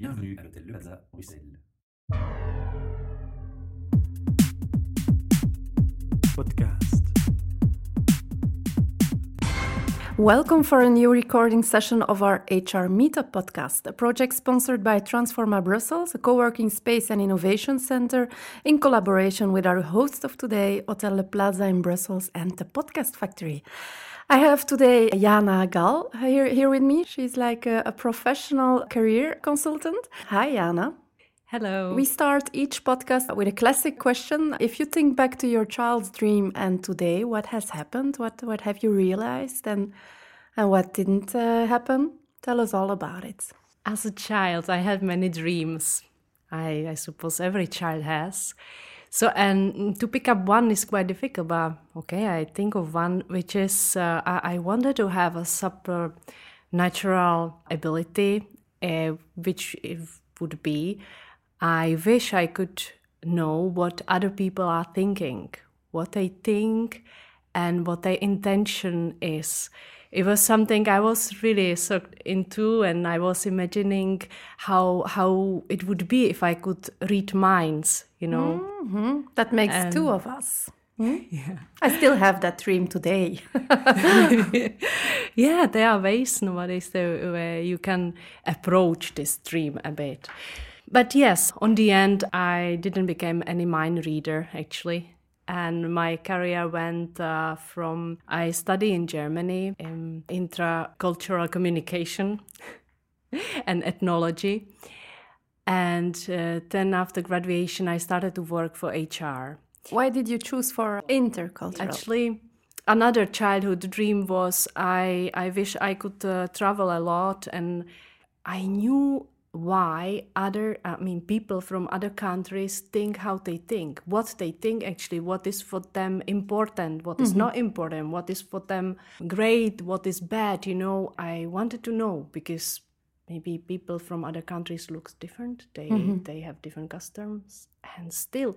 Bienvenue à l'hôtel Le Plaza, Bruxelles. Podcast. Welcome for a new recording session of our HR Meetup podcast, a project sponsored by Transforma Brussels, a co working space and innovation center, in collaboration with our host of today, Hotel Le Plaza in Brussels, and the Podcast Factory. I have today Jana Gal here, here with me. She's like a, a professional career consultant. Hi, Jana. Hello. We start each podcast with a classic question. If you think back to your child's dream and today, what has happened? What what have you realized and and what didn't uh, happen? Tell us all about it. As a child, I had many dreams. I, I suppose every child has. So, and to pick up one is quite difficult, but okay, I think of one which is uh, I, wanted to have a super natural ability, uh, which it would be I wish I could know what other people are thinking, what they think, and what their intention is. It was something I was really sucked into, and I was imagining how how it would be if I could read minds. You know, Mm-hmm. That makes two of us. Yeah. I still have that dream today. yeah, there are ways nowadays there where you can approach this dream a bit. But yes, on the end, I didn't become any mind reader actually. And my career went uh, from I study in Germany in intracultural communication and ethnology. And uh, then after graduation, I started to work for HR. Why did you choose for intercultural? Actually, another childhood dream was I, I wish I could uh, travel a lot and I knew why other i mean people from other countries think how they think what they think actually what is for them important what is not important what is for them great what is bad you know i wanted to know because maybe people from other countries looks different they they have different customs and still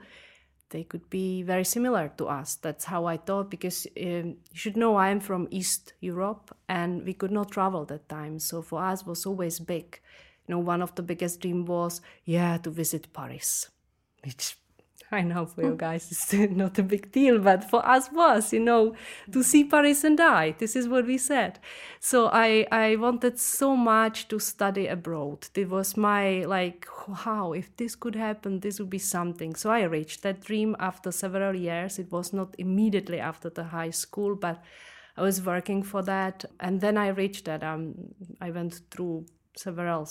they could be very similar to us. That's how I thought because um, you should know I am from East Europe and we could not travel that time. So for us was always big. You know, one of the biggest dream was yeah to visit Paris, which I know for you guys it's not a big deal, but for us was, you know, to see Paris and die. This is what we said. So I, I wanted so much to study abroad. It was my like, wow, if this could happen, this would be something. So I reached that dream after several years. It was not immediately after the high school, but I was working for that. And then I reached that. Um, I went through several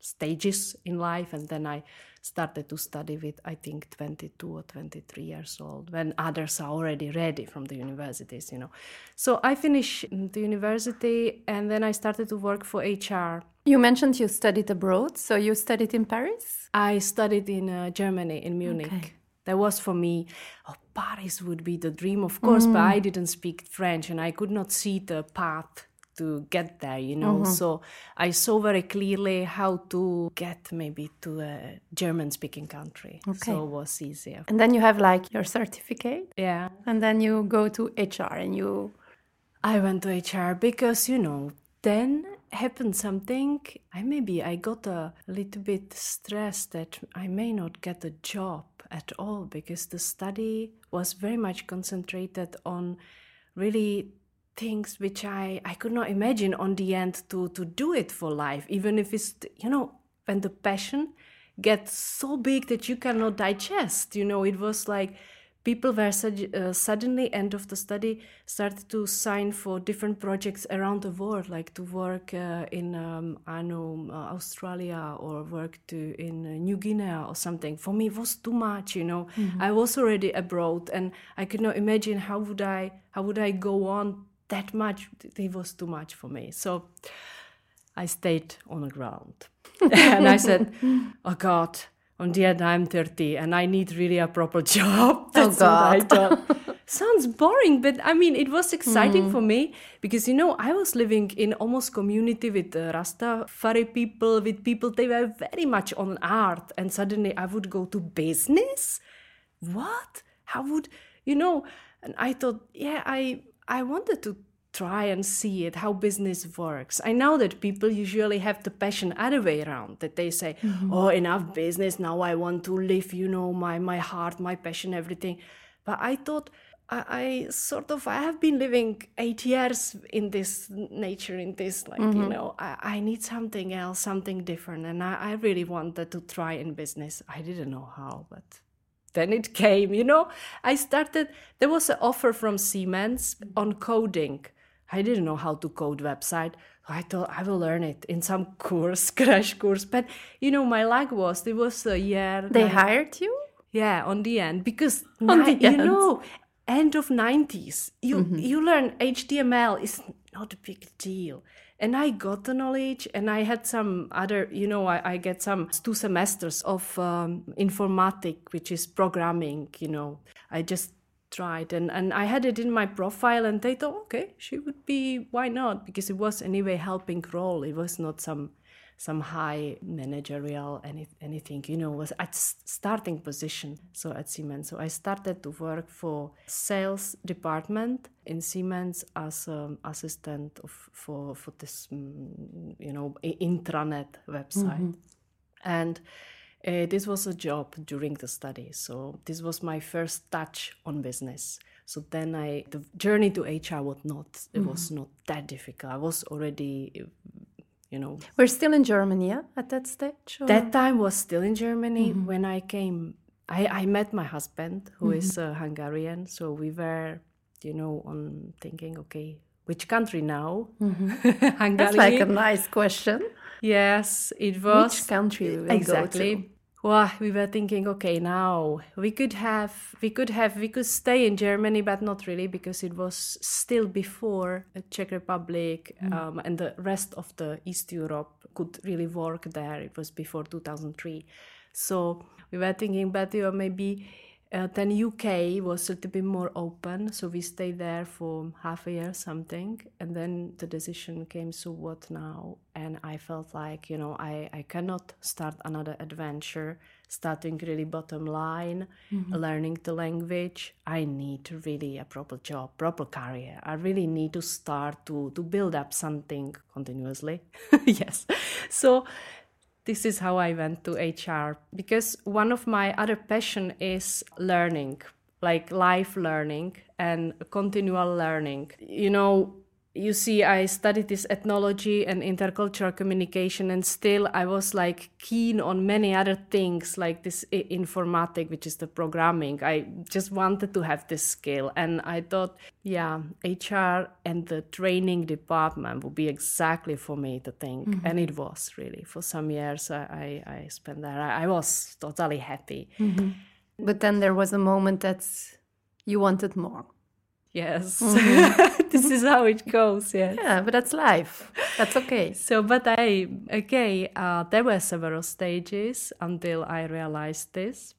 stages in life and then I started to study with I think 22 or 23 years old when others are already ready from the universities you know so I finished the university and then I started to work for HR You mentioned you studied abroad, so you studied in Paris? I studied in uh, Germany in Munich Okay. that was for me oh Paris would be the dream of course but I didn't speak French and I could not see the path to get there you know mm-hmm. so I saw very clearly how to get maybe to a German speaking country okay. so it was easier And then you have like your certificate, yeah and then you go to HR and you. I went to HR because you know then happened something. I maybe I got a little bit stressed that I may not get a job at all because the study was very much concentrated on really things which I, I could not imagine on the end to to do it for life even if it's you know when the passion gets so big that you cannot digest you know? It was like people were uh, suddenly end of the study started to sign for different projects around the world like to work uh, in um, i know uh, australia or work to in uh, new guinea or something. For me it was too much you know? I was already abroad and i could not imagine how would i how would i go on that much it was too much for me so I stayed on the ground. and I said, Oh God, on the end, I'm 30 and I need really a proper job. That's what I thought. Sounds boring, but I mean, it was exciting for me because, you know, I was living in almost community with uh, Rastafari people, with people, they were very much on art. And suddenly I would go to business? What? How would, you know? And I thought, yeah, I, I wanted to try and see it how business works. I know that people usually have the passion other way around that they say mm-hmm. oh enough business now i want to live you know my my heart my passion everything. But i thought I, I sort of I have been living eight years in this nature, in this like you mm-hmm. know I, I need something else, something different, and I, I really wanted to try in business. I didn't know how, but then it came. You know, I started. There was an offer from Siemens on coding. I didn't know how to code website. I thought I will learn it in some course, crash course. But you know, my luck was it was a year. They hired you? yeah, on the end because On ni- the you know, end of nineties, you Mm-hmm. you learn HTML is not a big deal. And I got the knowledge, and I had some other, you know, I, I get some two semesters of um, informatic, which is programming. You know, I just tried, and and I had it in my profile, and they thought, okay, she would be, why not? Because it was anyway helping role. It was not some some high managerial any, anything you know was at starting position so at siemens. So i started to work for sales department in siemens as an assistant of, for for this mm, you know intranet website. And uh, this was a job during the study. So this was my first touch on business. So then i the journey to hr was not it was not that difficult. I was already you know We're still in Germany yeah, at that stage? or- that time was still in Germany when I came. I, I met my husband, who is uh, Hungarian. So we were, you know, on thinking, okay, which country now? Hungary. That's like a nice question. yes, it was Which country we will exactly. go to? Well, we were thinking, okay, now we could have, we could have, we could stay in Germany, but not really because it was still before the Czech Republic um, and the rest of the East Europe could really work there. It was before 2003, so we were thinking, but you know, maybe uh, then UK was a little bit more open, so we stayed there for half a year, something, and then the decision came. So what now? And I felt like you know I I cannot start another adventure, starting really bottom line, learning the language. I need really a proper job, proper career. I really need to start to to build up something continuously. yes, so this is how I went to HR because one of my other passion is learning, like life learning and continual learning. You know, you see, I studied this ethnology and intercultural communication, and still I was like keen on many other things, like this i- informatic, which is the programming. I just wanted to have this skill, and I thought, yeah, HR and the training department would be exactly for me to think, mm-hmm. and it was really for some years I I, I spent there. I, I was totally happy. Mm-hmm. But then there was a moment that you wanted more. Yes, this is how it goes. Yes. Yeah, but that's life. That's okay. So, but I, okay, uh, there were several stages until I realized this.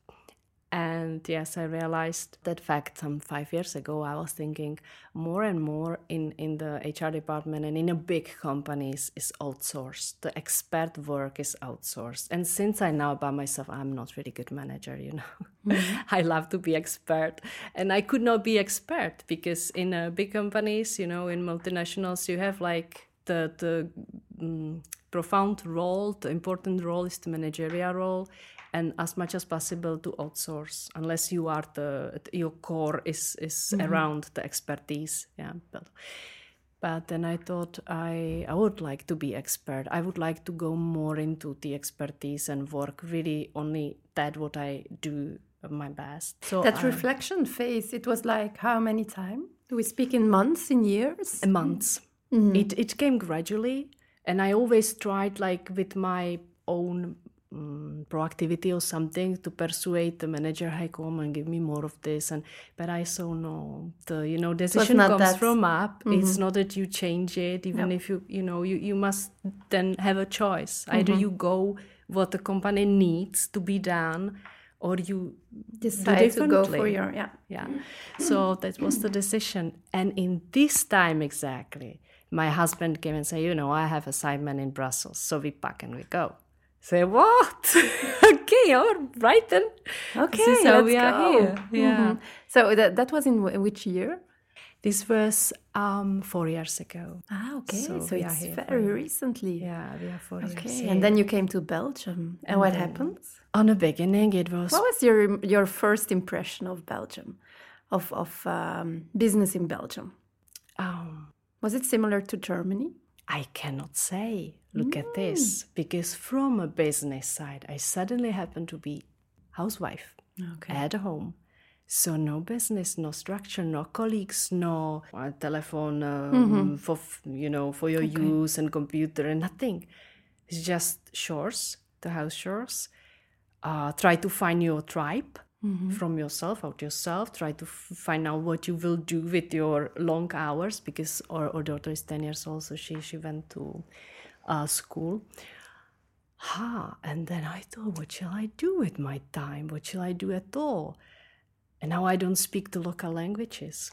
And yes, I realized that fact some five years ago. I was thinking more and more in, in the HR department and in a big companies is outsourced. The expert work is outsourced. And since I know about myself, I'm not really good manager, you know. I love to be expert. And I could not be expert because in uh, big companies, you know, in multinationals, you have like the the mm, profound role, the important role is the managerial role, and as much as possible to outsource, unless you are the your core is is mm-hmm. around the expertise. Yeah, but but then I thought I I would like to be expert. I would like to go more into the expertise and work really only that what I do my best. So That I- reflection phase, it was like how many time? Do we speak in months, in years? months. Mm-hmm. It it came gradually, and I always tried like with my own proactivity or something to persuade the manager, "Hey, come and give me more of this." And but I saw no, the you know decision comes that- from up. It's mm-hmm. not that you change it, even if you you know you you must then have a choice. Either mm-hmm. you go what the company needs to be done, or you Decide to go for your, yeah. yeah. So that was the decision. And in this time exactly, my husband came and said, you know, I have assignment in Brussels. So we pack and we go. Say, what? okay, all right then. Okay, This is how let's we are go. here. Yeah. Mhm. So that, that was in wh- which year? This was um, four years ago. Ah, okay. So, So so it's here very you. recently. Yeah, we are four Okay. years. And then you came to Belgium. And what happened? on the beginning, it was What was your your first impression of Belgium, of of um, business in Belgium? um, Was it similar to Germany? I cannot say. Look at this, because from a business side, I suddenly happen to be housewife Okay. at home. So no business, no structure, no colleagues, no uh, telephone um, for you know for your use and computer and nothing. It's just chores, the house chores. Uh, try to find your tribe from yourself, out yourself. Try to f- find out what you will do with your long hours because our, our daughter is ten years old, so she she went to uh, school. Ha! And then I thought, what shall I do with my time? What shall I do at all? And now I don't speak the local languages.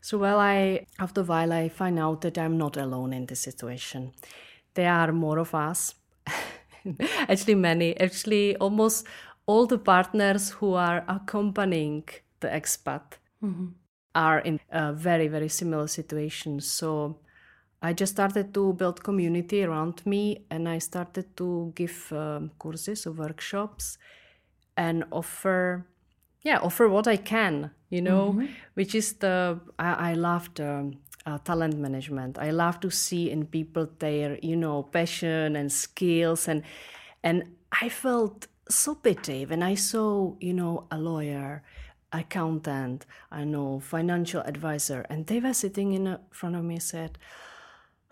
So well, I after a while I find out that I'm not alone in this situation. There are more of us. actually, many. Actually, almost all the partners who are accompanying the expat are in a very very similar situation. So I just started to build community around me, and I started to give um, courses or workshops, and offer, yeah, offer what I can, you know, which is the I, I love the uh, talent management. I love to see in people their, you know, passion and skills, and and I felt so pity when I saw, you know, a lawyer, accountant, I know, financial advisor, and they were sitting in uh, front of me said.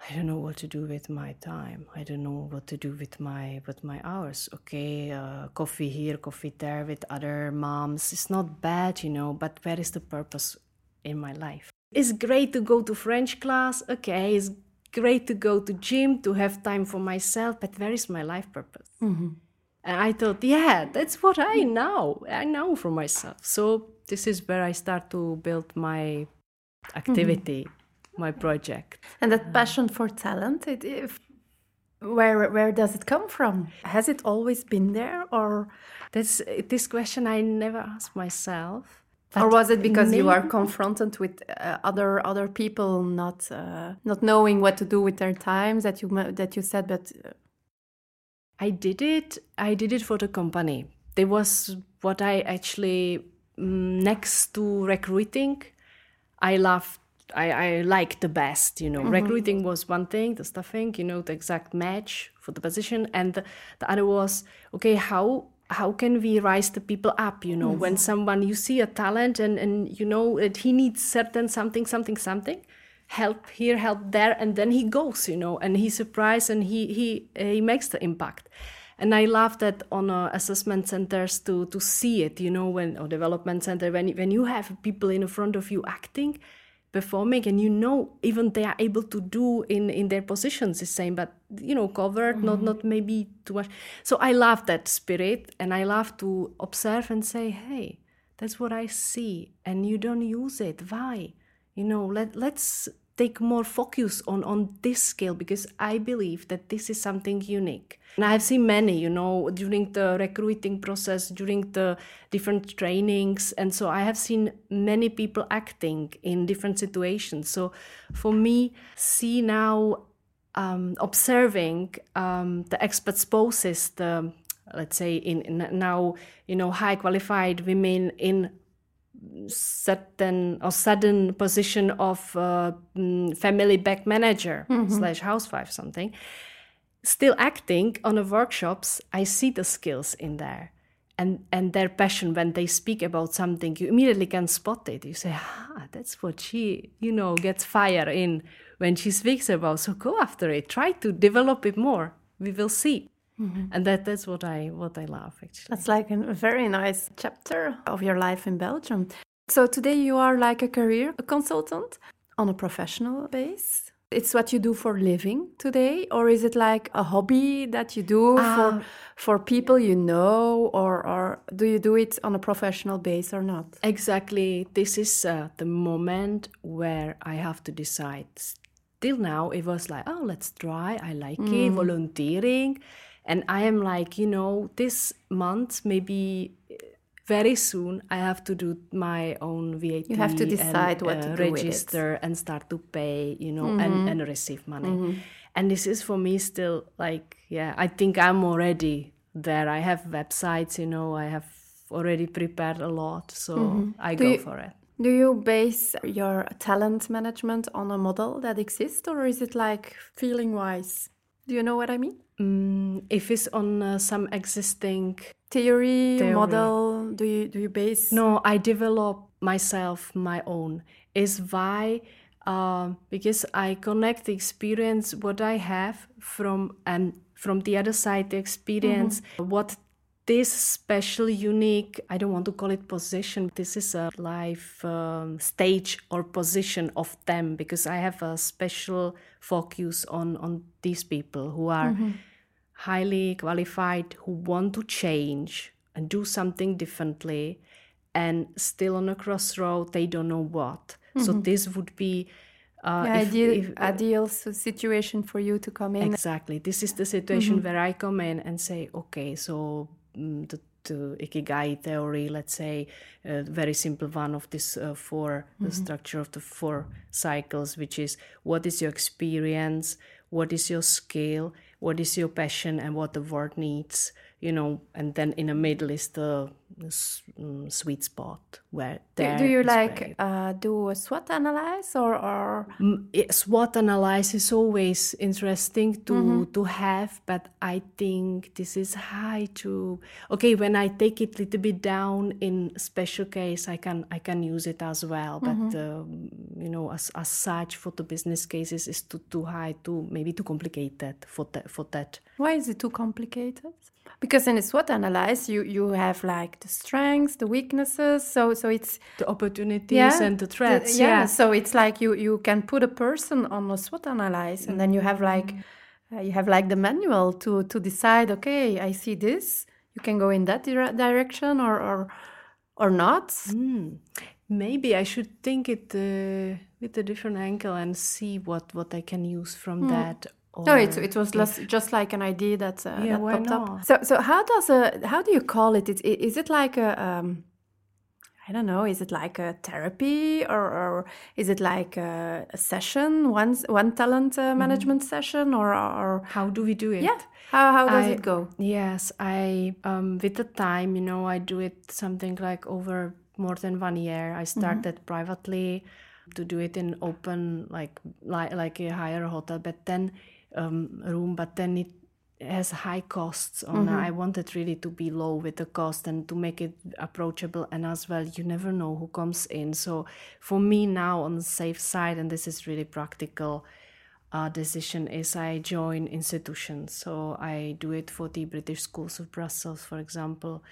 I don't know what to do with my time. I don't know what to do with my with my hours. Okay, uh, coffee here, coffee there with other moms. It's not bad, you know. But where is the purpose in my life? It's great to go to French class. Okay, it's great to go to gym to have time for myself. But where is my life purpose? And I thought, yeah, that's what I know. I know for myself. So this is where I start to build my activity, my project. And that passion for talent, it, if, where where does it come from? Has it always been there, or That's this question I never asked myself. or was it because you are confronted with uh, other other people not uh, not knowing what to do with their times that you that you said, but uh, I did it. I did it for the company. There was what I actually mm, next to recruiting. I loved. I, I like the best, you know. Recruiting was one thing, the stuffing, you know, the exact match for the position, and the, the other was okay. How how can we rise the people up? You know, when someone you see a talent and and you know that he needs certain something something something, help here, help there, and then he goes, you know, and he's surprised and he he he makes the impact. And I love that on uh, assessment centers to to see it, you know, when or development center when when you have people in front of you acting, performing, and you know even they are able to do in in their positions the same, but you know covered, not not maybe too much. So I love that spirit, and I love to observe and say, hey, that's what I see, and you don't use it. Why? You know, let let's take more focus on on this skill because I believe that this is something unique. And I've seen many, you know, during the recruiting process, during the different trainings, and so I have seen many people acting in different situations. So for me, see now um, observing um, the experts poses the let's say in, in now you know high qualified women in certain or sudden position of uh, mm, family back manager slash housewife something. Still acting on the workshops i see the skills in there and and their passion when they speak about something you immediately can spot it. You say ah that's what she you know gets fire in when she speaks about. So go after it. Try to develop it more. We will see Mm-hmm. and that that's what i what i love actually that's like a very nice chapter of your life in Belgium. So today you are like a career consultant on a professional base. It's what you do for living today, or is it like a hobby that you do ah. for for people you know, or or do you do it on a professional base or not? Exactly. This is uh, the moment where I have to decide. Till now, it was like, oh, let's try. I like it, mm. volunteering. And I am like, you know, this month, maybe uh, very soon I have to do my own VAT. You have to decide and, what uh, to do with it. register and start to pay, you know, and, and receive money. And this is for me still like, yeah, I think I'm already there. I have websites, you know, I have already prepared a lot, so I Do go you- for it. Do you base your talent management on a model that exists, or is it like feeling wise? Do you know what I mean? Mm, if it's on uh, some existing Theory, Theory. model. Do you do you base? No, I develop myself my own. Is why um, because I connect the experience what I have from and from the other side the experience what this special unique I don't want to call it position this is a life um, stage or position of them because I have a special focus on on these people who are highly qualified who want to change and do something differently and still on a crossroad they don't know what. So this would be uh, Yeah, if- ideal, if- ideal situation for you to come in. exactly. This is the situation where i come in and say okay so the, the ikigai theory let's say a very simple one of this uh, 4 the structure of the four cycles which is what is your experience what is your skill what is your passion and what the world needs you know and then in the middle is the mm, sweet spot where Do, there do you like uh, do a SWOT analyze or, or Mm, SWOT analysis is always interesting to Mm-hmm. to have, but I think this is high to okay. When I take it a little bit down in special case, I can I can use it as well. But Mm-hmm. um, you know, as as such, for the business cases, is too too high, too maybe too complicated for that for that. why is it too complicated? Because in a SWOT analyze, you you have like the strengths, the weaknesses. So so it's The opportunities and the threats. yeah. yeah. So it's like you you can put a person on a SWOT analyze, and then you have like uh, you have like the manual to to decide. Okay, I see this. You can go in that dire- direction or or or not. Maybe I should think it uh, with a different angle and see what what I can use from that. No, it, it was less, just like an idea that, uh, Yeah, that popped up. So, so how does a how do you call it? Is, is it like a um, I don't know. Is it like a therapy or, or is it like a, a session, one one talent uh, management session, or or how do we do it? yeah? How how does I- it go? Yes, I um, with the time, you know, I do it something like over more than one year. I started privately to do it in open, like like like a higher hotel, but then um, room, but then it has high costs. On I wanted really to be low with the cost and to make it approachable. And as well, you never know who comes in. So for me now, on the safe side, and this is really practical uh, decision is I join institutions. So I do it for the British Schools of Brussels, for example.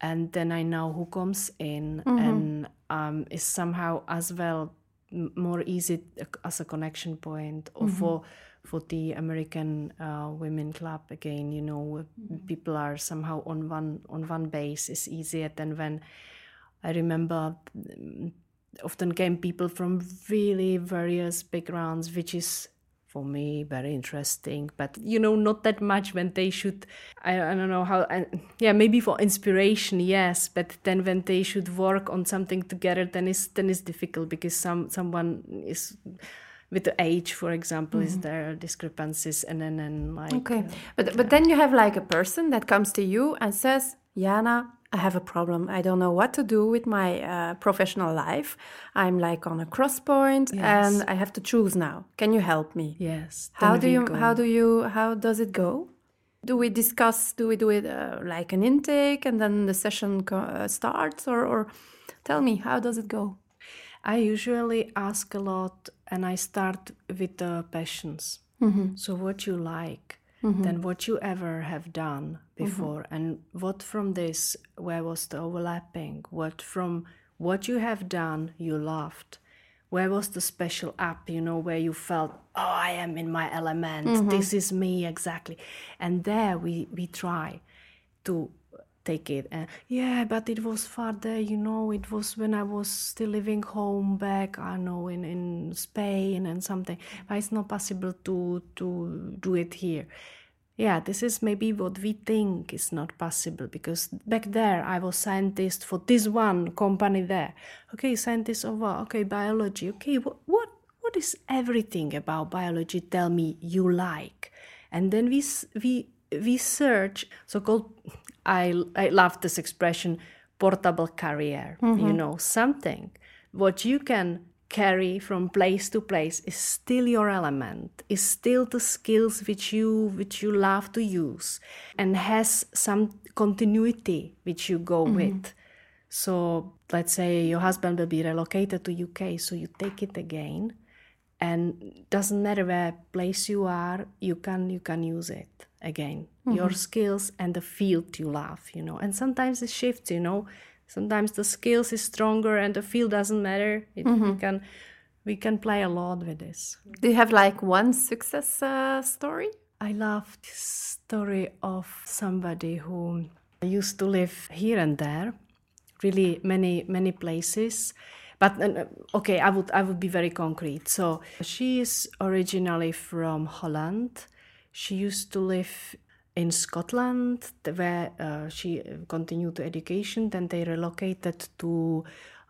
And then I know who comes in and um, is somehow as well more easy as a connection point or for for the American uh, Women Club again. You know, where people are somehow on one on one base is easier than when I remember mm, often came people from really various backgrounds, which is for me very interesting. But you know, not that much when they should. I, I don't know how. I, yeah, maybe for inspiration, yes. But then when they should work on something together, then it's then it's difficult because some someone is. With the age, for example, is there discrepancies, and then and like Okay, but but then you have like a person that comes to you and says, "Jana, I have a problem. I don't know what to do with my uh, professional life. I'm like on a cross point, and I have to choose now. Can you help me?" yes. How do you go. how do you how does it go? Do we discuss? Do we do it uh, like an intake and then the session co- uh, starts, or or tell me how does it go? I usually ask a lot and I start with the passions. Mm-hmm. So, what you like, mm-hmm. then what you ever have done before, mm-hmm. and what from this, where was the overlapping? What from what you have done, you loved? Where was the special app, you know, where you felt, oh, I am in my element, this is me exactly. And there we, we try to take it and yeah but it was farther you know it was when i was still living home back i know in, in spain and something but it's not possible to to do it here yeah, this is maybe what we think is not possible because back there I was scientist for this one company there. Okay, scientist of what? Okay, biology. Okay, what what what is everything about biology? Tell me you like, and then we we we search so-called. I I love this expression, portable career. Mm-hmm. You know something what you can carry from place to place is still your element is still the skills which you which you love to use and has some continuity which you go mm-hmm. with so let's say your husband will be relocated to uk so you take it again and doesn't matter where place you are you can you can use it again mm-hmm. your skills and the field you love you know. And sometimes it shifts you know. Sometimes the skills is stronger and the field doesn't matter. It, mm-hmm. we can we can play a lot with this. Do you have like one success uh, story? I love this story of somebody who used to live here and there really many many places. But uh, okay i would i would be very concrete. So she is originally from holland she used to live in Scotland, where uh, she continued education. Then they relocated to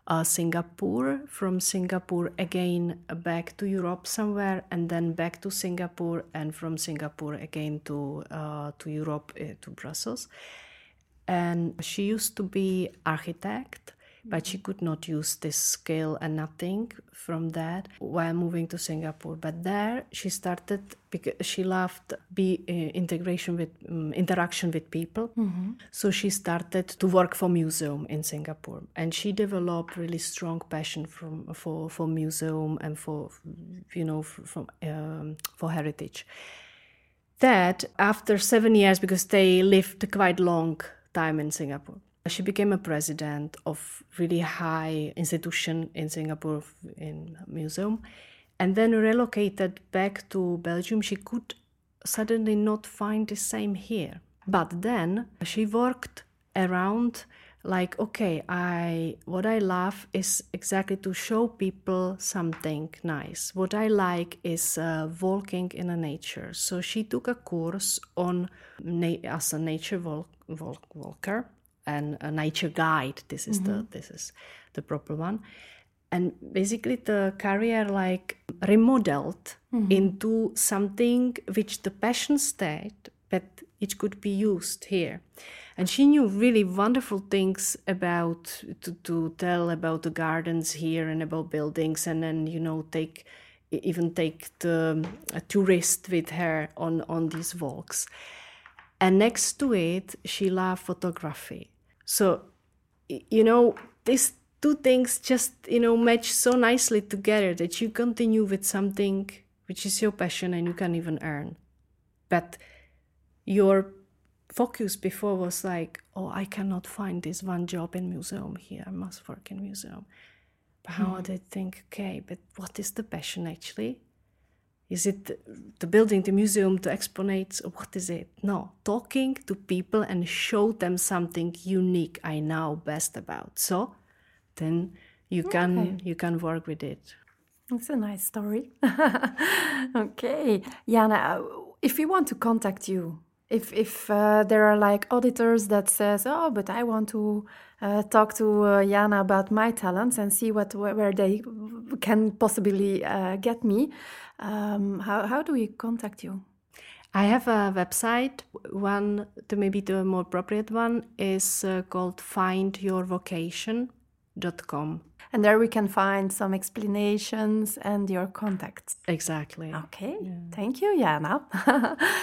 uh, Singapore. From Singapore again back to Europe somewhere, and then back to Singapore, and from Singapore again to uh, to Europe uh, to Brussels. And she used to be architect but she could not use this skill and nothing from that while moving to Singapore. But there she started because she loved be uh, integration with um, interaction with people. Mm-hmm. So she started to work for museum in Singapore, and she developed really strong passion from for for museum and for you know from um, for heritage. That after seven years, because they lived quite long time in Singapore she became a president of really high institution in Singapore in museum and then relocated back to Belgium. She could suddenly not find the same here. But then she worked around like okay i what i love is exactly to show people something nice what i like is uh, walking in a nature so she took a course on na- as a nature walk, walk, walker and a nature guide. This is mm-hmm. the this is the proper one. And basically the career like remodeled mm-hmm. into something which the passion state, but it could be used here. And she knew really wonderful things about to, to tell about the gardens here and about buildings and then, you know, take even take the a tourist with her on on these walks. And next to it, she loved photography. So, you know, these two things just, you know, match so nicely together that you continue with something which is your passion and you can even earn. But your focus before was like, oh, I cannot find this one job in museum here. I must work in museum. But how mm. did I think, okay, but what is the passion actually? Is it the building, the museum, the exponates? What is it? No, talking to people and show them something unique I know best about. So then you can okay. you can work with it. It's a nice story. okay, Jana, if we want to contact you, if if uh, there are like auditors that says, oh, but I want to uh, talk to uh, Jana about my talents and see what where they can possibly uh, get me. Um, how how do we contact you? I have a website. One, the, maybe the more appropriate one, is uh, called findyourvocation.com. And there we can find some explanations and your contacts. Exactly. Okay. Yeah. Thank you, Jana.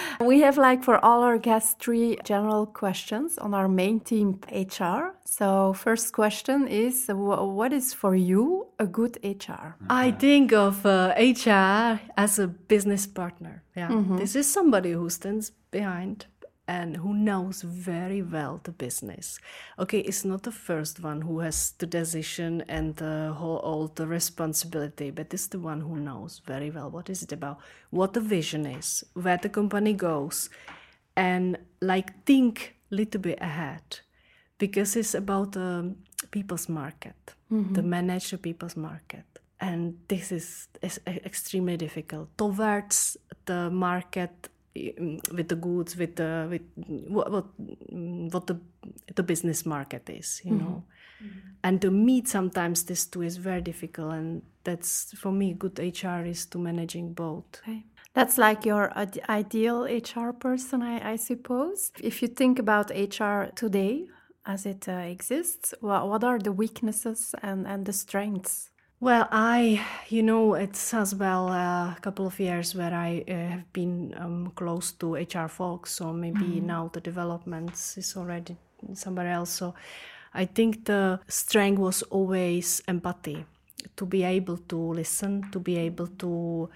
we have, like, for all our guests, three general questions on our main team, HR. So, first question is what is for you a good HR? I think of uh, HR as a business partner. Yeah. Mm -hmm. This is somebody who stands behind and who knows very well the business. Okay, it's not the first one who has the decision and the whole all the responsibility, but it's the one who knows very well what is it about, what the vision is, where the company goes, and like think a little bit ahead, because it's about the people's market, mm-hmm. the manage the people's market. And this is, is extremely difficult towards the market with the goods, with the with what what, what the the business market is, you know. And to meet sometimes this two is very difficult, and that's for me good HR is to managing both. Okay. That's like your ide- ideal HR person, I, I suppose. If you think about HR today as it uh, exists, what, what are the weaknesses and, and the strengths? Well, I, you know, it's as well a couple of years where I uh, have been um, close to HR folks, so maybe now the developments is already somewhere else. So I think the strength was always empathy, to be able to listen, to be able to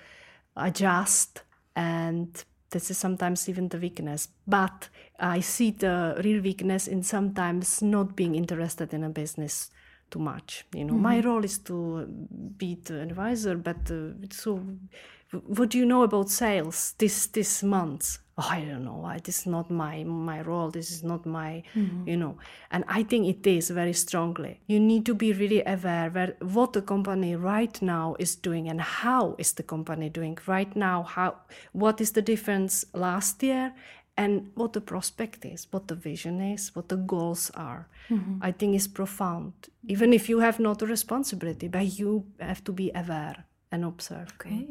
adjust, and this is sometimes even the weakness. But I see the real weakness in sometimes not being interested in a business too much. You know, my role is to be the advisor, but uh, so what do you know about sales this this month? Oh, I don't know. I, this is not my my role. This is not my, you know. And I think it is very strongly. You need to be really aware where what the company right now is doing and how is the company doing right now. How what is the difference last year and what the prospect is, what the vision is, what the goals are. Mm-hmm. I think is profound. Even if you have not a responsibility, but you have to be aware and observe. Okay,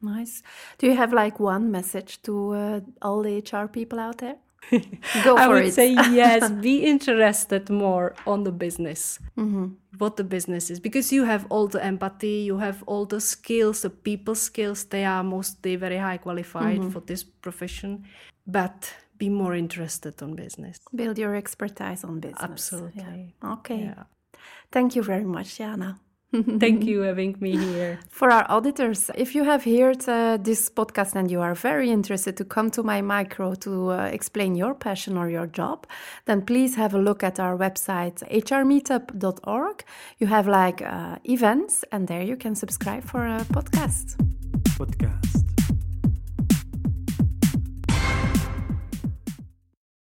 nice. Do you have like one message to uh, all the HR people out there? Go I would it. say yes, be interested more on the business, mm-hmm. what the business is, because you have all the empathy, you have all the skills, the people skills. They are mostly very high qualified mm-hmm. for this profession, but be more interested on business. Build your expertise on business. Absolutely. Yeah. Okay. Yeah. Thank you very much, Jana. Thank you having me here. For our auditors, if you have heard uh, this podcast and you are very interested to come to my micro to uh, explain your passion or your job, then please have a look at our website hrmeetup.org. You have like uh, events, and there you can subscribe for a podcast. Podcast.